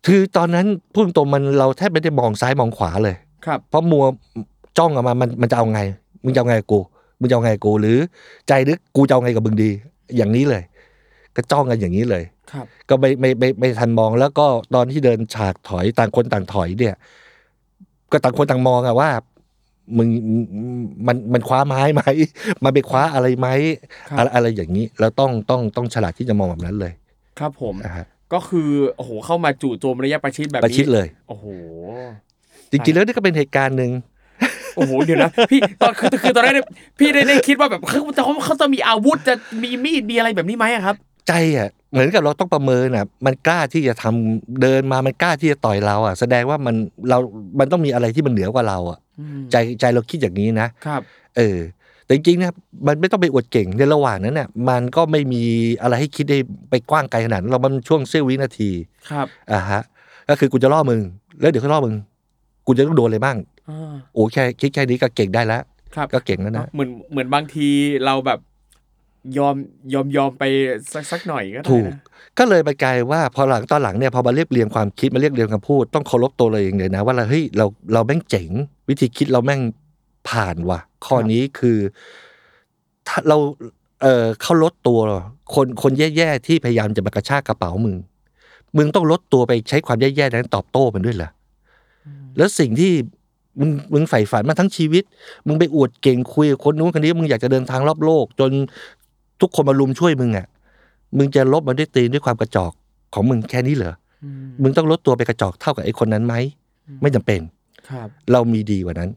คือตอนนั้นพูดตรงๆมันเราแทบไม่ได้มองซ้ายมองขวาเลยครับ เพราะมัวจ้องออกมามันมันจะเอาไง มึงจะเอาไงกับกูมึงจะเอาไงกับกูหรือใจนึกกูจะเอาไงกับมึงดี อย่างนี้เลย ก็จ้องกันอย่างนี้เลยครับ ก็ไม่ไม่ไม่ไม่ทันมองแล้วก็ตอนที่เดินฉากถอยต่างคนต่างถอยเนี่ย ก็ต่างคนต่างมองอะว่า มึงมันมันคว้าไม้ไหมมันไปคว้าอะไรไหมครับอะไรอะไรอย่างนี้เราต้องต้องต้องฉลาดที่จะมองแบบนั้นเลย ครับผมนะฮะก็คือโอ้โหเข้ามาจู่โจมระยะประชิดแบบนี้ประชิดเลยโอ้โหจริงๆแล้วนี่ก็เป็นเหตุการณ์หนึ่งโอ้โหเดี๋ยวนะพี่ตอนคือคือตอนแรกเนี่ยพี่ได้ได้คิดว่าแบบเขาจะเขาจะมีอาวุธจะมีมีดมีอะไรแบบนี้ไหมอะครับ ใจอะเหมือนกับเราต้องประเมินอะมันกล้าที่จะทำเดินมามันกล้าที่จะต่อยเราอะ แสดงว่ามันเรา มันต้องมีอะไรที่มันเหนือกว่าเราอะ ใจใจเราคิดอย่างนี้นะครับ เออ แต่จริงๆนะมันไม่ต้องไปอวดเก่งในระหว่างนั้นเนี่ยมันก็ไม่มีอะไรให้คิดได้ไปกว้างไกลขนาดนั้นเรามันช่วงเสี้ยววินาทีครับอ่าฮะ ก็คือกูจะล่อมึง แล้วเดี๋ยวเขาล่อมึง กูจะต้องโดนอะไรบ้างอ่าโอ้แค่คิดแค่นี้ก็เก่งได้แล้วครับก็เก่งแล้วนะเหมือนเหมือนบางทีเราแบบยอมยอมยอมไปสักสักหน่อยก็ได้ถูกนะ ก็เลยไปกลายว่าพอหลังตอนหลังเนี่ยพอมาเรียบเรียงความคิดมาเรียบเรียงคำพูดต้องเคารพตัวเราเองเลยนะ ว่าเราเฮ้ยเราเราแม่งเจ๋ง วิธีคิดเราแม่งผ่านว่ะข้อนี้คือถ้าเราเออเขาลดตัวคนคนแย่ๆที่พยายามจะมากระชากกระเป๋ามึง มึงต้องลดตัวไปใช้ความแย่ๆนั้นตอบโต้มันด้วยเหรออแล้วสิ่งที่มึงมึงใฝ่ฝันมาทั้งชีวิต มึงไปอวดเก่งคุยกับคนนู้นคนนี้มึงอยากจะเดินทางรอบโลก จนทุกคนมารุมช่วยมึงอะ มึงจะลบมันด้วยตีนด้วยความกระจอกของมึงแค่นี้เหรออืมมึงต้องลดตัวไปกระจอกเท่ากับไอ้คนนั้นไหมไม่จำเป็นครับ เรามีดีกว่านั้น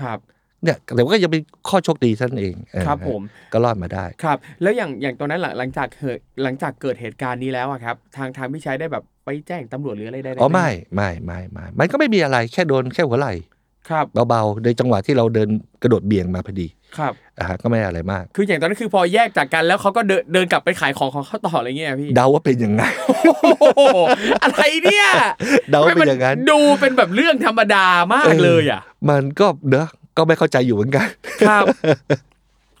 ครับเนี่ยแต่ว่าก็ยังเป็นข้อโชคดีท่านเองเออครับผมก็รอดมาได้ครับ แล้วอย่างอย่างตอนนั้นหลังหลังจากเกิดหลังจากเกิดเหตุการณ์นี้แล้วอะครับ ทางทางพี่ชัยได้แบบไปแจ้งตำรวจหรืออะไรได้อ๋อไม่ไม่ไม่ไม่มันก็ไม่มีอะไรแค่โดนแค่หัวไหล่ ครับเบาๆในจังหวะที่เราเดินกระโดดเบี่ยงมาพอดีครับอ่าฮะก็ไม่อะไรมาก คืออย่างตอนนั้นคือพอแยกจากกันแล้วเขาก็เดินเดินกลับไปขายของของเขาต่ออะไรเงี้ยพี่เดาว่าเป็นยังไงโอ้โหอะไรเนี่ยเดาว่าเป็นอย่างนั้นทำไมมัดูเป็นแบบเรื่องธรรมดามากเลยอะ มันก็เนอะก็ไม่เข้าใจอยู่เหมือนกันครับ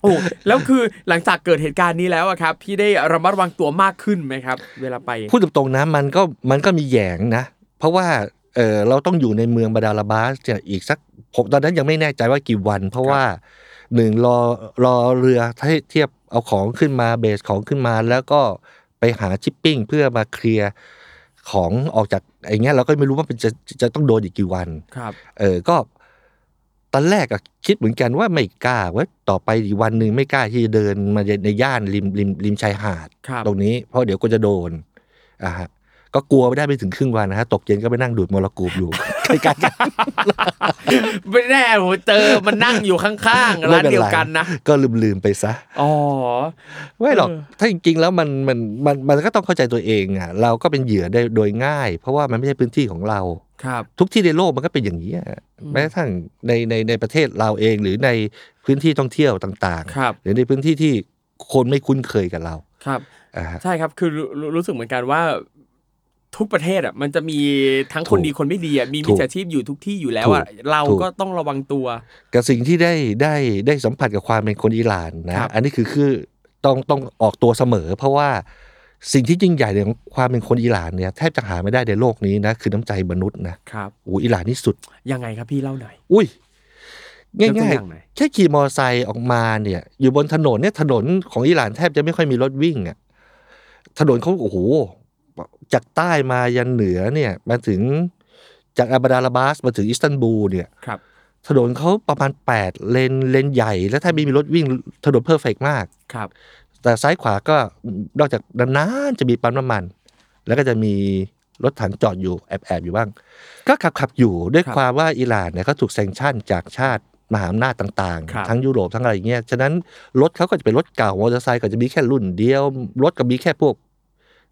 โอ้แล้วคือหลังจากเกิดเหตุการณ์นี้แล้วอะครับ พี่ได้ระมัดระวังตัวมากขึ้นไหมครับ เวลาไปพูดตรงๆนะมันก็มันก็มีแหยงนะ เพราะว่า เออเราต้องอยู่ในเมืองบาดาลาบาสเนี่ยอีกสักผมตอนนั้นยังไม่แน่ใจว่ากี่วัน เพราะว่าหนึ่งรอรอเรือเทียบเอาของขึ้นมาเบสของขึ้นมา แล้วก็ไปหาชิปปิ้งเพื่อมาเคลียร์ของออกจากไอ้เงี้ยเราก็ไม่รู้ว่ามันจะจะต้องโดนอีกกี่วันครับ เออก็ตอนแรกอะคิดเหมือนกันว่าไม่กล้าว่าต่อไปอีกวันหนึ่งไม่กล้าที่จะเดินมาในย่านริมริมริมชายหาดครับตรงนี้เพราะเดี๋ยวก็จะโดนอ่าฮะ ก็กลัวไม่ได้ไปถึงครึ่งวันนะฮะตกเย็นก็ไปนั่งดูดมรกูบอยู่ ใกล้ๆกันไม่แน่โหเจอมันนั่งอยู่ข้างๆร้านเดียวกันนะก็ลืมๆไปซะอ๋อไม่หรอกเออถ้าจริงๆแล้วมันมันมันมันก็ต้องเข้าใจตัวเองอะเราก็เป็นเหยื่อได้โดยง่าย เพราะว่ามันไม่ใช่พื้นที่ของเราครับทุกที่ในโลกมันก็เป็นอย่างนี้อะแม้กระทั่งในในในประเทศเราเองหรือในพื้นที่ท่องเที่ยวต่างครับหรือในพื้นที่ที่คนไม่คุ้นเคยกับเราครับอ่าฮะใช่ครับคือรู้รู้รู้สึกเหมือนกันว่า ทุกประเทศอะมันจะมีทั้งคนถูกดีคนไม่ดีอะมีถูมิจกฉาชีพอยู่ทุกที่อยู่แล้วอะถูกเราถูกก็ต้องระวังตัว กับสิ่งที่ได้ได้ได้สัมผัสกับความเป็นคนอิหร่านนะครับอันนี้คือคือต้องต้องออกตัวเสมอ เพราะว่าสิ่งที่ยิ่งใหญ่ของความเป็นคนอิหร่านเนี่ยแทบจะหาไม่ได้ในโลกนี้นะคือน้ำใจมนุษย์นะครับโอ้อิหร่านนี่สุด ยังไงครับพี่เล่าหน่อยอุ้ยยกตัวง่ายอย่างหน่อยๆแค่ขี่มอเตอร์ไซค์ออกมาเนี่ย อยู่บนถนนเนี่ยถนนของอิหร่านแทบจะไม่ค่อยมีรถวิ่งอะถนนเขาโอ้โห จากใต้มายันเหนือเนี่ยมาถึงจากอาบาดาลาบาสมาถึงอิสตันบูลเนี่ยครับถนนเขาประมาณ 8 เลนเลนใหญ่ แล้วถ้าไม่มีรถวิ่งถนน perfect มากครับ แต่ซ้ายขวาก็นอกจากนานๆจะมีปั๊มน้ำมัน แล้วก็จะมีรถถังจอดอยู่แอบๆอยู่บ้าง ก็ขับขับๆอยู่ด้วยครับความว่าอิหร่านเนี่ยเขาถูก sanction จากชาติมหาอำนาจต่างครับๆทั้งยุโรปทั้งอะไรอย่างเงี้ย ฉะนั้นรถเขาก็จะเป็นรถเก่ามอเตอร์ไซค์ก็จะมีแค่รุ่นเดียว รถก็มีแค่พวก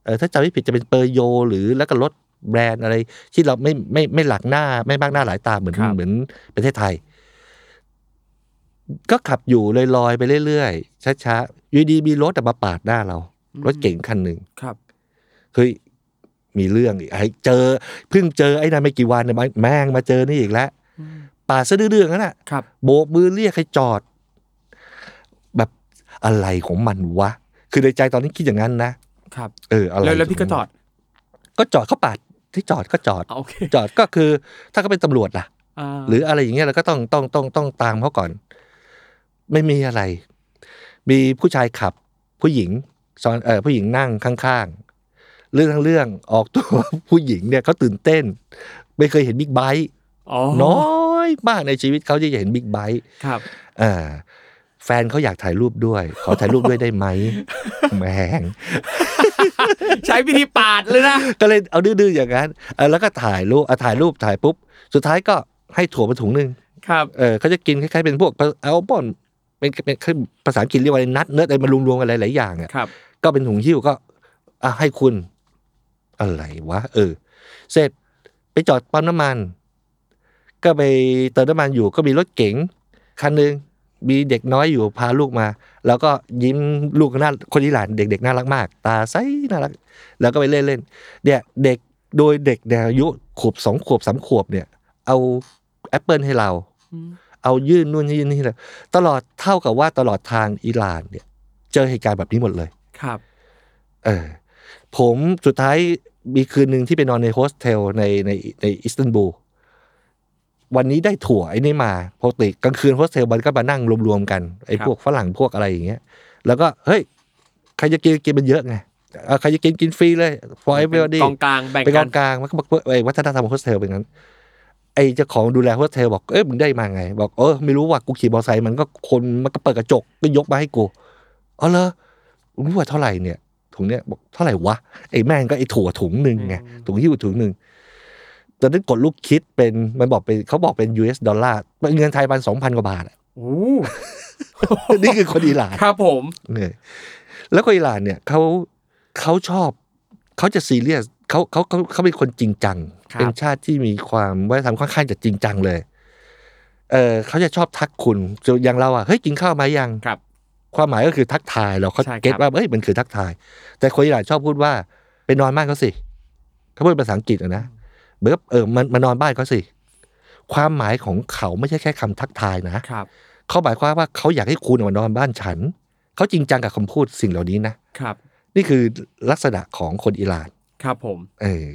เออถ้าจำไม่ผิดจะเป็นเปอร์โย หรือแล้วก็รถแบรนด์อะไร ที่เราไม่ไม่ไม่หลักหน้าไม่มากหน้าหลายตาเหมือนครับเหมือนประเทศไทย ก็ขับอยู่ลอยๆไปเรื่อยๆช้าๆอยูดีมีรถอะมาปาดหน้าเรา รถเก่งคันหนึ่งครับเฮ้ยมีเรื่องอีกไอ้เจอเพิ่งเจอไอ้นั่นไม่กี่วันเนี่ยแม่งมาเจอนี่อีกแล้วปาดซะดื้อๆงั้นน่ะครับโบกมือเรียกให้จอด แบบอะไรของมันวะ คือในใจตอนนี้คิดอย่างนั้นนะ ครับ เอออะไรแล้วแล้วพี่ก็จอด ก็จอดเขาปาดที่จอดก็จอดอะโอเคจอดก็คือถ้าเขาเป็นตำรวจล่ะาหรืออะไรอย่างเงี้ยเราก็ต้องต้องต้องต้องตามเขาก่อน ไม่มีอะไร มีผู้ชายขับ ผู้หญิงซ้อนเออผู้หญิงนั่งข้างๆ เรื่องทั้งเรื่องออกตัว ผู้หญิงเนี่ยเขาตื่นเต้น ไม่เคยเห็นบิ๊กไบค์อ๋อน้อยมากในชีวิตเขาที่จะเห็นบิ๊กไบค์ครับ อ่าแฟนเขาอยากถ่ายรูปด้วย ขอถ่ายรูปด้วยได้ไหม แหมง ใช้วิธีปาดเลยนะ ก็เลยเอาดื้อๆอย่างนั้นเออแล้วก็ถ่ายรูปอะถ่ายรูปถ่ายปุ๊บ สุดท้ายก็ให้ถั่วมาถุงหนึ่งครับเออเขาจะกินคล้ายๆเป็นพวกอัลบอนเป็นเป็นคือภาษาอังกฤษเรียกว่าอะไรนัทเนื้ออะไรมารวมๆกันหลายๆอย่างอะครับก็เป็นถุงหิ้วก็อะให้คุณ อะไรวะเออ เสร็จไปจอดปั๊มน้ำมัน ก็ไปเติมน้ำมันอยู่ก็มีรถเก๋งคันหนึ่ง มีเด็กน้อยอยู่พาลูกมา แล้วก็ยิ้มลูกน่าคนอิหร่านเด็กๆน่ารักมาก ตาใสน่ารัก แล้วก็ไปเล่นเล่นเนี่ยเด็กโดยเด็กเนี่ยอายุขวบสองขวบสามขวบเนี่ย เอาแอปเปิลให้เรา เอายื่นนู่นยื่นนี่เลยตลอดเท่ากับว่าตลอดทางอิหร่านเนี่ย เจอเหตุการณ์แบบนี้หมดเลยครับ เออผมสุดท้ายมีคืนหนึ่งที่ไปนอนในโฮสเทลในในในอิสตันบูล วันนี้ได้ถั่วไอ้นี่มาปกติกลางคืนโฮสเทลมันก็มานั่งรวมๆกันไอ้ครับพวกฝรั่งพวกอะไรอย่างเงี้ย แล้วก็เฮ้ยใครจะกินกินมันเยอะไงเอ่อใครจะกินกินฟรีเลย for เป็น everybody กองกลางแบ่งเป็นกกัอนงกลางมันก็บอกไอ้วัฒนธรรมของโฮสเทลเป็นงั้นไอ้เจ้าของดูแลโฮสเทลบอกเอ้ยมึงได้มาไง บอกเออไม่รู้ว่ากูขี่มอเตอร์ไซค์มันก็คนมันก็เปิดกระจกก็ยกมาให้กูอ๋อเหรอรู้ว่าเท่าไหร่เนี่ยถุงเนี้ยบอกเท่าไหร่วะไอ้แม่งก็ไอ้ถั่วถุงหนึ่งไงถุงหิ้วถุงหนึ่ง ตอนนั้นกดลูกคิดเป็นมันบอกเป็นเขาบอกเป็น US ดอลลาร์เงินไทยพันสองพันกว่าบาทอะโอ้นี่คือคนอิหร่านครับผมเนี่ยแล้วคนอิหร่านเนี่ยเขาเขาชอบเขาจะซีเรียสเขาเขาเขาเขาเป็นคนจริงจังครับเป็นชาติที่มีความวัฒนธรรมค่อนข้างจะจริงจังเลย เออเขาจะชอบทักคุณอย่างเราอะเฮ้ยกินข้าวไหมยังครับ ความหมายก็คือทักทายเราเขาใช่ครับเก็ตว่าเฮ้ยมันคือทักทาย แต่คนอิหร่านชอบพูดว่าไปนอนบ้านเขาสิเขาพูดเป็นภาษาอังกฤษอะนะ เหมือนกับเออมันมานอนบ้านเขาสิ ความหมายของเขาไม่ใช่แค่คำทักทายนะครับ เขาหมายความว่าเขาอยากให้คุณมานอนบ้านฉัน เขาจริงจังกับคำพูดสิ่งเหล่านี้นะครับ นี่คือลักษณะของคนอิหร่าน ครับผม เออ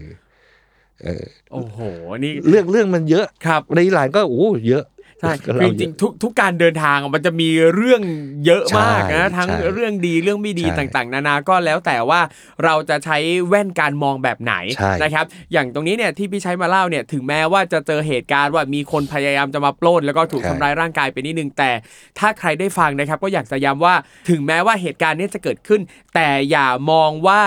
เออโอ้โหนี่เรื่องเรื่องมันเยอะครับในอิหร่านก็โอ้เยอะ ใช่ก็คือเล่าจเยริงอะๆทุกทุกการเดินทางอะมันจะมีเรื่องเยอะมากใช่นะทั้งใช่เรื่องดีเรื่องไม่ดีใช่ต่างๆ นานาก็แล้วแต่ว่าเราจะใช้แว่นการมองแบบไหนใช่นะครับ อย่างตรงนี้เนี่ยที่พี่ใช้มาเล่าเนี่ยถึงแม้ว่าจะเจอเหตุการณ์ว่ามีคนพยายามจะมาปล้น แล้วก็ถูกทำร้ายร่างกายไปนิดนึงแต่ถ้าใครได้ฟังนะครับ ก็อยากจะย้ำว่าถึงแม้ว่าเหตุการณ์เนี้จะเกิดขึ้น แต่อย่ามองว่า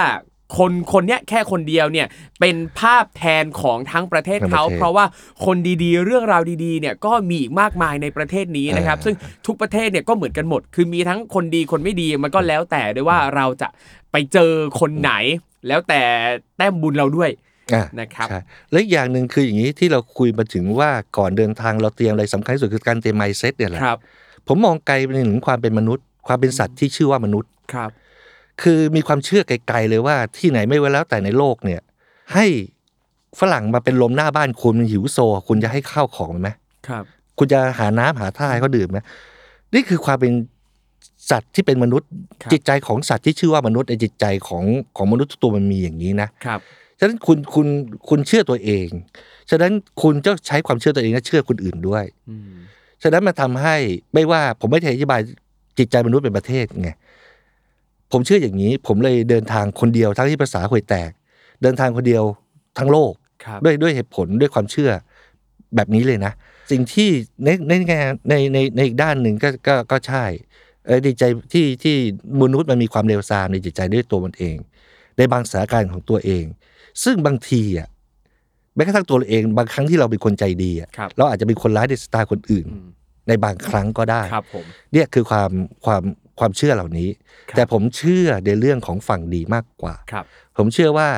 คนคนเนี้ยแค่คนเดียวเนี่ยเป็นภาพแทนของทั้งประเทศเขาทั้งประเทศเพราะว่าคนดีๆ เรื่องราวดีๆเนี่ยก็มีอีกมากมายในประเทศนี้นะครับเออซึ่งทุกประเทศเนี่ยก็เหมือนกันหมด คือมีทั้งคนดีคนไม่ดีมันก็แล้วแต่ด้วยว่าเราจะไปเจอคนไหน แล้วแต่แต้มบุญเราด้วยอะนะครับใช่และอีกอย่างหนึ่งคืออย่างนี้ที่เราคุยมาถึงว่าก่อนเดินทางเราเตรียมอะไรสำคัญที่สุดคือการเตรียมไมเซ็ตเนี่ยแหละครับผมมองไกลไปถึงความเป็นมนุษย์ ความเป็นสัตว์ที่ชื่อว่ามนุษย์ครับ คือมีความเชื่อไกลๆเลยว่าที่ไหนไม่ว่าแล้วแต่ในโลกเนี่ย ให้ฝรั่งมาเป็นลมหน้าบ้านคุณมันหิวโซ คุณจะให้ข้าวของมันไหมครับ คุณจะหาน้ำหาท่าให้เขาดื่มไหมนี่คือความเป็นสัตว์ที่เป็นมนุษย์ครับจิตใจของสัตว์ที่ชื่อว่ามนุษย์ในจิตใจของของมนุษย์ทุกตัวมันมีอย่างนี้นะครับฉะนั้นคุณคุณคุณเชื่อตัวเอง ฉะนั้นคุณจะใช้ความเชื่อตัวเองและเชื่อคนอื่นด้วยอืมฉะนั้นมันทำให้ไม่ว่าผมไม่ได้อธิบายจิตใจมนุษย์เป็นประเทศไง ผมเชื่ออย่างนี้ ผมเลยเดินทางคนเดียวทั้งที่ภาษาห่วยแตก เดินทางคนเดียวทั้งโลกครับด้วยด้วยเหตุผลด้วยความเชื่อแบบนี้เลยนะ สิ่งที่ในในแง่ในในในอีกด้านหนึ่งก็ก็ก็ใช่เออในใจที่ที่มนุษย์มันมีความเร็วซามในจิตใจด้วยตัวมันเอง ในบางสถานการณ์ของตัวเอง ซึ่งบางทีอะแม้กระทั่งตัวเราเอง บางครั้งที่เราเป็นคนใจดีอะครับเราอาจจะเป็นคนร้ายในสไตล์คนอื่นอืมในบางครั้งก็ได้ครับผมเนี่ยคือความความ ความเชื่อเหล่านี้ครับแต่ผมเชื่อในเรื่องของฝั่งดีมากกว่าครับผมเชื่อว่า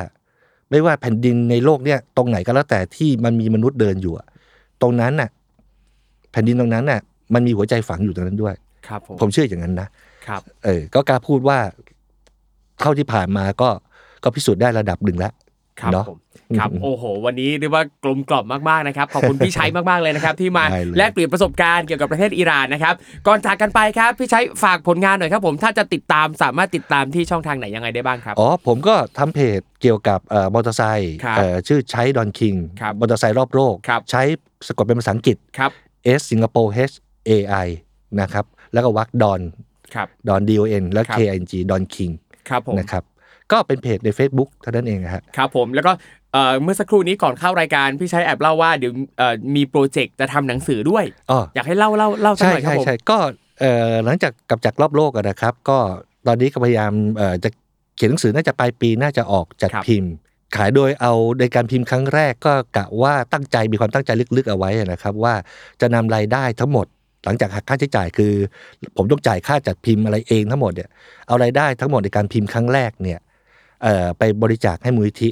ไม่ว่าแผ่นดินในโลกเนี่ยตรงไหนก็แล้วแต่ที่มันมีมนุษย์เดินอยู่อะตรงนั้นน่ะ แผ่นดินตรงนั้นน่ะ มันมีหัวใจฝังอยู่ตรงนั้นด้วย ครับผมผมเชื่ออย่างนั้นนะครับ เออ ก็กล้าพูดว่าเท่าที่ผ่านมาก็ก็พิสูจน์ได้ระดับหนึ่งแล้ว ครับเนาะผมครับโอ้โห วันนี้เรียกว่ากลมกล่อมมากๆนะครับขอบคุณพี่ชัยมากๆเลยนะครับ ที่มาได้เลยแลกเปลี่ยนประสบการณ์เกี่ยวกับประเทศอิหร่านนะครับก่อนจากกันไปครับพี่ชัยฝากผลงานหน่อยครับผมถ้าจะติดตามสามารถติดตามที่ช่องทางไหนยังไงได้บ้างครับอ๋อผมก็ทำเพจเกี่ยวกับเอ่อมอเตอร์ไซค์ครับเอ่อชื่อใช้ดอนคิงครับมอเตอร์ไซค์รอบโลกครับใช้สะกดเป็นภาษาอังกฤษครับ S สิงคโปร์ H A I นะครับแล้วก็วักดอนครับดอน D O N แล้วครับ K I N G ดอนคิงครับผมนะครับ ก็เป็นเพจใน Facebook เท่านั้นเองนะฮะครับผมแล้วก็เอ่อเมื่อสักครู่นี้ก่อนเข้ารายการพี่ชัยแอบเล่าว่าเดี๋ยวเอ่อมีโปรเจกต์จะทำหนังสือด้วยอ๋ออยากให้เล่าเล่าเล่าสักใช่หน่อยครับใช่ผมใช่ก็เอ่อหลังจากกลับจากรอบโลกอะนะครับ ก็ตอนนี้ก็พยายามเอ่อจะเขียนหนังสือน่าจะปลายปีน่าจะออกจัดครับพิมพ์ ขายโดยเอาในการพิมพ์ครั้งแรกก็กะว่าตั้งใจมีความตั้งใจลึกๆเอาไว้นะครับ ว่าจะนำรายได้ทั้งหมดหลังจากหักค่าใช้จ่ายคือ ผมต้องจ่ายค่าจัดพิมพ์อะไรเองทั้งหมดเนี่ยเอารายได้ทั้งหมดในการพิมพ์ครั้งแรกเนี่ยเอ่อ ไปบริจาคให้มูลนิธิ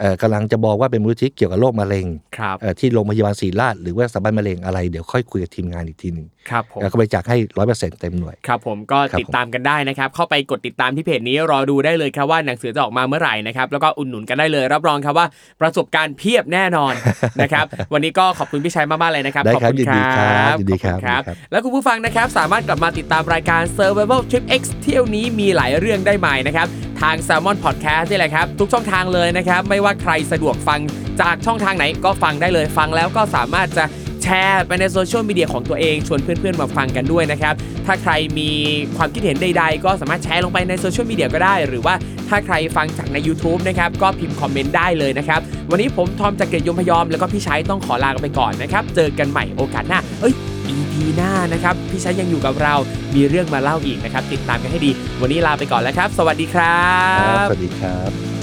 เอ่อกำลังจะบอกว่าเป็นมูลนิธิเกี่ยวกับโรคมะเร็งครับเอ่อที่โรงพยาบาลศรีราชหรือว่าสถาบันมะเร็งอะไรเดี๋ยวค่อยคุยกับทีมงานอีกทีหนึ่งครับผมแล้วก็บริจาคให้ร้อยเปอร์เซ็นต์เต็มหน่วยครับผมก็ครับติดตามกันได้นะครับ เข้าไปกดติดตามที่เพจนี้รอดูได้เลยครับว่าหนังสือจะออกมาเมื่อไหร่นะครับแล้วก็อุดหนุนกันได้เลย รับรองครับว่าประสบการณ์เพียบแน่นอนนะครับวันนี้ก็ขอบคุณพี่ชัยมากๆเลยนะครับได้ครับขอณยินดีครับยินดีขอณครับ แล้วคุณผู้ฟังนะครับสามารถกลับมาติดตามรายการ Survival Trip X เที่ยวนี้มีหลายเรื่องได้ใหม่นะครับ ทาง Salmon Podcast นี่แหละครับ ทุกช่องทางเลยนะครับ ไม่ว่าใครสะดวกฟังจากช่องทางไหนก็ฟังได้เลยฟังแล้วก็สามารถจะ แชร์ไปในโซเชียลมีเดียของตัวเอง ชวนเพื่อนๆมาฟังกันด้วยนะครับ ถ้าใครมีความคิดเห็นใดๆ ก็สามารถแชร์ลงไปในโซเชียลมีเดียก็ได้ หรือว่าถ้าใครฟังจากใน YouTube นะครับ ก็พิมพ์คอมเมนต์ได้เลยนะครับ วันนี้ผมทอมจากเกยรตยมพยอมแล้วก็พี่ชัยต้องขอลากไปก่อนนะครับ เจอกันใหม่โอกาสหน้า เอ้ย EP หน้านะครับ พี่ชัยยังอยู่กับเรา มีเรื่องมาเล่าอีกนะครับ ติดตามกันให้ดี วันนี้ลาไปก่อนแล้วครับ สวัสดีครับ สวัสดีครับ